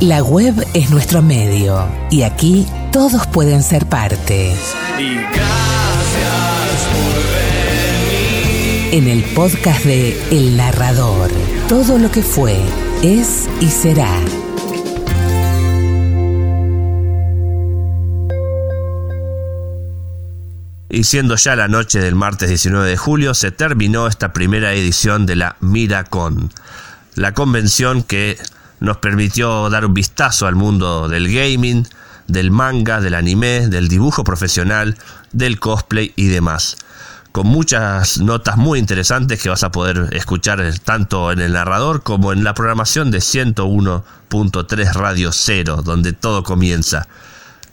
La web es nuestro medio y aquí todos pueden ser parte. Y gracias por venir. En el podcast de El Narrador, todo lo que fue, es y será. Y siendo ya la noche del martes 19 de julio, se terminó esta primera edición de la MiraCon, la convención que nos permitió dar un vistazo al mundo del gaming, del manga, del anime, del dibujo profesional, del cosplay y demás. Con muchas notas muy interesantes que vas a poder escuchar tanto en el narrador como en la programación de 101.3 Radio Cero, donde todo comienza.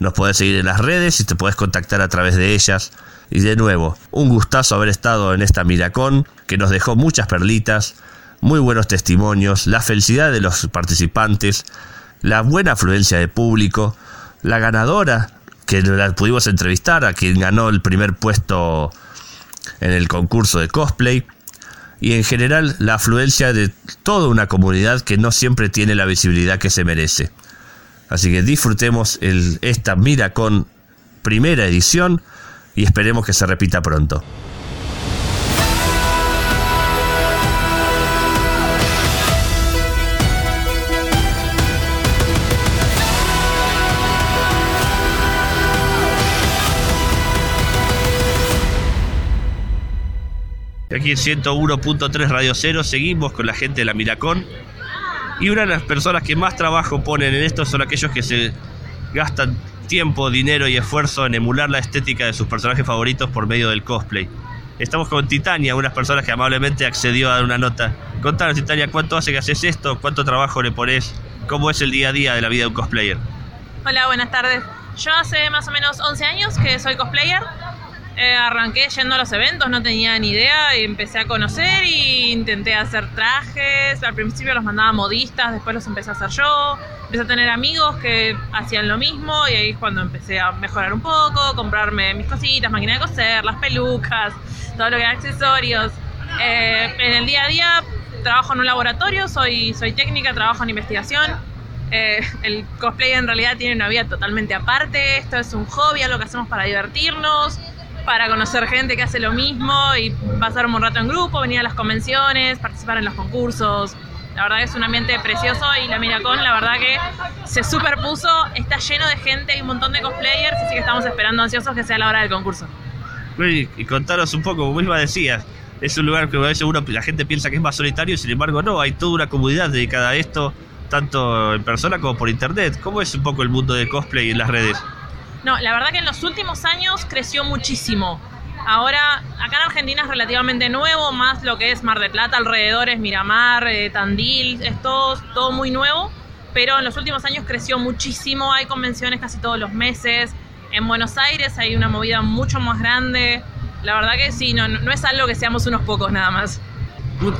Nos podés seguir en las redes y te podés contactar a través de ellas. Y de nuevo, un gustazo haber estado en esta Miracón que nos dejó muchas perlitas, muy buenos testimonios, la felicidad de los participantes, la buena afluencia de público, la ganadora que la pudimos entrevistar, a quien ganó el primer puesto en el concurso de cosplay, y en general la afluencia de toda una comunidad que no siempre tiene la visibilidad que se merece. Así que disfrutemos el, esta Mira con primera edición y esperemos que se repita pronto. Aquí en 101.3 Radio Cero seguimos con la gente de la Miracón. Y una de las personas que más trabajo ponen en esto son aquellos que se gastan tiempo, dinero y esfuerzo en emular la estética de sus personajes favoritos por medio del cosplay. Estamos con Titania, unas personas que amablemente accedió a dar una nota. Contanos, Titania, ¿cuánto hace que haces esto? ¿Cuánto trabajo le pones? ¿Cómo es el día a día de la vida de un cosplayer? Hola, buenas tardes. Yo hace más o menos 11 años que soy cosplayer. Eh, arranqué yendo a los eventos, no tenía ni idea, y empecé a conocer y intenté hacer trajes. Al principio los mandaba modistas, después los empecé a hacer yo. Empecé a tener amigos que hacían lo mismo y ahí es cuando empecé a mejorar un poco, comprarme mis cositas, máquina de coser, las pelucas, todo lo que era accesorios. Eh, en el día a día trabajo en un laboratorio, soy, soy técnica, trabajo en investigación. Eh, el cosplay en realidad tiene una vida totalmente aparte, esto es un hobby, algo que hacemos para divertirnos para conocer gente que hace lo mismo y pasar un rato en grupo, venir a las convenciones, participar en los concursos. La verdad es un ambiente precioso y la Miracon, la verdad que se superpuso, está lleno de gente, hay un montón de cosplayers, así que estamos esperando ansiosos que sea la hora del concurso. Y, contaros un poco, como misma decías, es un lugar que a veces uno, la gente piensa que es más solitario, sin embargo no, hay toda una comunidad dedicada a esto, tanto en persona como por internet. ¿Cómo es un poco el mundo de cosplay en las redes? No, la verdad que en los últimos años creció muchísimo. Ahora, acá en Argentina es relativamente nuevo, más lo que es Mar de Plata, alrededores, Miramar, eh, Tandil, es todo, todo muy nuevo, pero en los últimos años creció muchísimo, hay convenciones casi todos los meses, en Buenos Aires hay una movida mucho más grande, la verdad que sí, no, no es algo que seamos unos pocos nada más.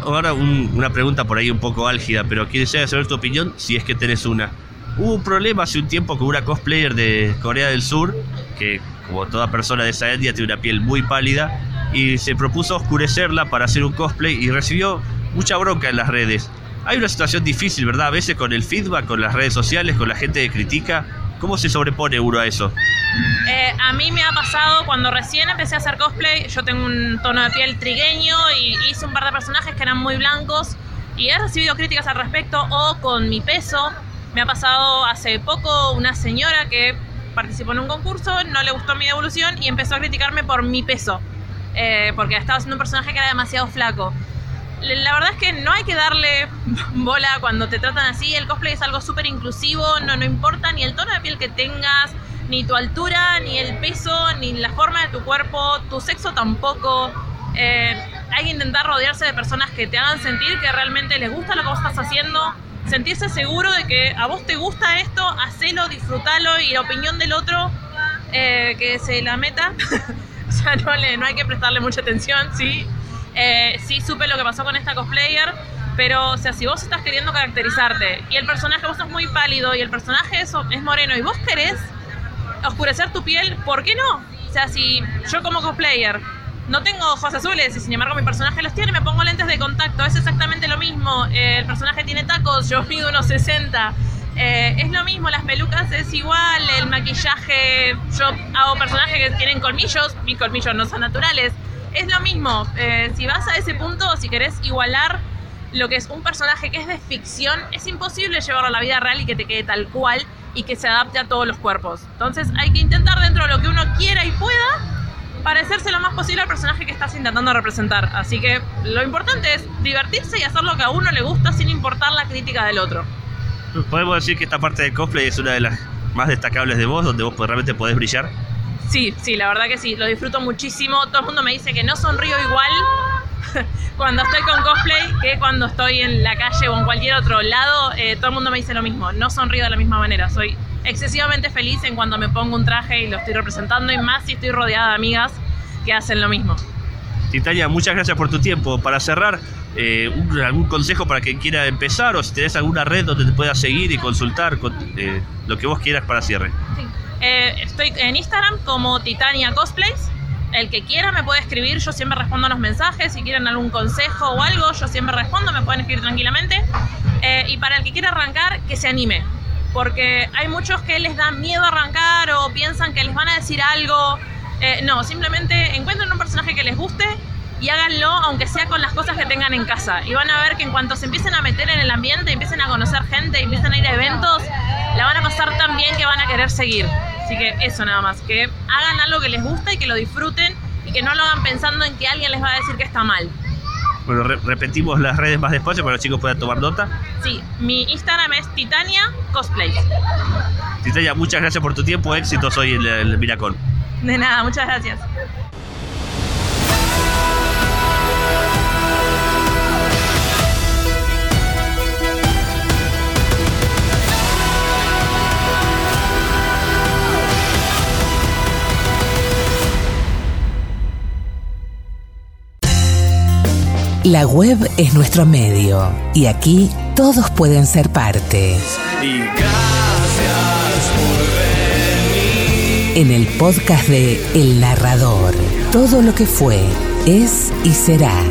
Ahora un, una pregunta por ahí un poco álgida, pero quisiera saber tu opinión si es que tenés una. Hubo un problema hace un tiempo con una cosplayer de Corea del Sur, que como toda persona de esa etnia tiene una piel muy pálida, y se propuso oscurecerla para hacer un cosplay y recibió mucha bronca en las redes. Hay una situación difícil, ¿verdad? A veces con el feedback, con las redes sociales, con la gente que critica. ¿Cómo se sobrepone uno a eso? Eh, a mí me ha pasado cuando recién empecé a hacer cosplay, yo tengo un tono de piel trigueño y hice un par de personajes que eran muy blancos y he recibido críticas al respecto o con mi peso me ha pasado hace poco una señora que participó en un concurso, no le gustó mi devolución y empezó a criticarme por mi peso, eh, porque estaba haciendo un personaje que era demasiado flaco. La verdad es que no hay que darle bola cuando te tratan así, el cosplay es algo súper inclusivo, no, no importa ni el tono de piel que tengas, ni tu altura, ni el peso, ni la forma de tu cuerpo, tu sexo tampoco. Eh, hay que intentar rodearse de personas que te hagan sentir que realmente les gusta lo que vos estás haciendo, sentirse seguro de que a vos te gusta esto, hacelo, disfrútalo y la opinión del otro, eh, que se la meta. o sea, no, le, no hay que prestarle mucha atención, sí. Eh, sí supe lo que pasó con esta cosplayer, pero o sea, si vos estás queriendo caracterizarte y el personaje vos sos muy pálido y el personaje es, es moreno y vos querés oscurecer tu piel, ¿por qué no? O sea, si yo como cosplayer no tengo ojos azules y sin embargo mi personaje los tiene, me pongo lentes de contacto, es exactamente. Eh, el personaje tiene tacos, yo mido unos 60. Eh, es lo mismo, las pelucas es igual, el maquillaje, yo hago personajes que tienen colmillos, mis colmillos no son naturales. Es lo mismo, eh, si vas a ese punto, si querés igualar lo que es un personaje que es de ficción, es imposible llevarlo a la vida real y que te quede tal cual y que se adapte a todos los cuerpos. Entonces hay que intentar dentro de lo que uno quiera y pueda parecerse lo más posible al personaje que estás intentando representar. Así que lo importante es divertirse y hacer lo que a uno le gusta sin importar la crítica del otro. Podemos decir que esta parte del cosplay es una de las más destacables de vos, donde vos realmente podés brillar. Sí, sí, la verdad que sí, lo disfruto muchísimo. Todo el mundo me dice que no sonrío igual cuando estoy con cosplay que cuando estoy en la calle o en cualquier otro lado. Eh, todo el mundo me dice lo mismo, no sonrío de la misma manera. Soy excesivamente feliz en cuando me pongo un traje y lo estoy representando y más si estoy rodeada de amigas que hacen lo mismo. Titania, muchas gracias por tu tiempo. Para cerrar, eh, algún consejo para quien quiera empezar o si tenés alguna red donde te puedas seguir y consultar eh, lo que vos quieras para cierre. Sí. Eh, estoy en Instagram como Titania Cosplays. El que quiera me puede escribir, yo siempre respondo a los mensajes. Si quieren algún consejo o algo, yo siempre respondo, me pueden escribir tranquilamente. y para el que quiera arrancar, que se anime. Porque hay muchos que les dan miedo arrancar o piensan que les van a decir algo. no, simplemente encuentren un personaje que les guste y háganlo aunque sea con las cosas que tengan en casa. Y van a ver que en cuanto se empiecen a meter en el ambiente, empiecen a conocer gente, empiecen a ir a eventos, la van a pasar tan bien que van a querer seguir. Así que eso nada más, que hagan algo que les gusta y que lo disfruten y que no lo hagan pensando en que alguien les va a decir que está mal. Bueno, repetimos las redes más despacio para que los chicos puedan tomar nota. Sí, mi Instagram es Titania Cosplays. Titania, muchas gracias por tu tiempo, éxitos hoy en el Miracón. De nada, muchas gracias. La web es nuestro medio y aquí todos pueden ser parte. Y gracias por venir. En el podcast de El Narrador, todo lo que fue, es y será.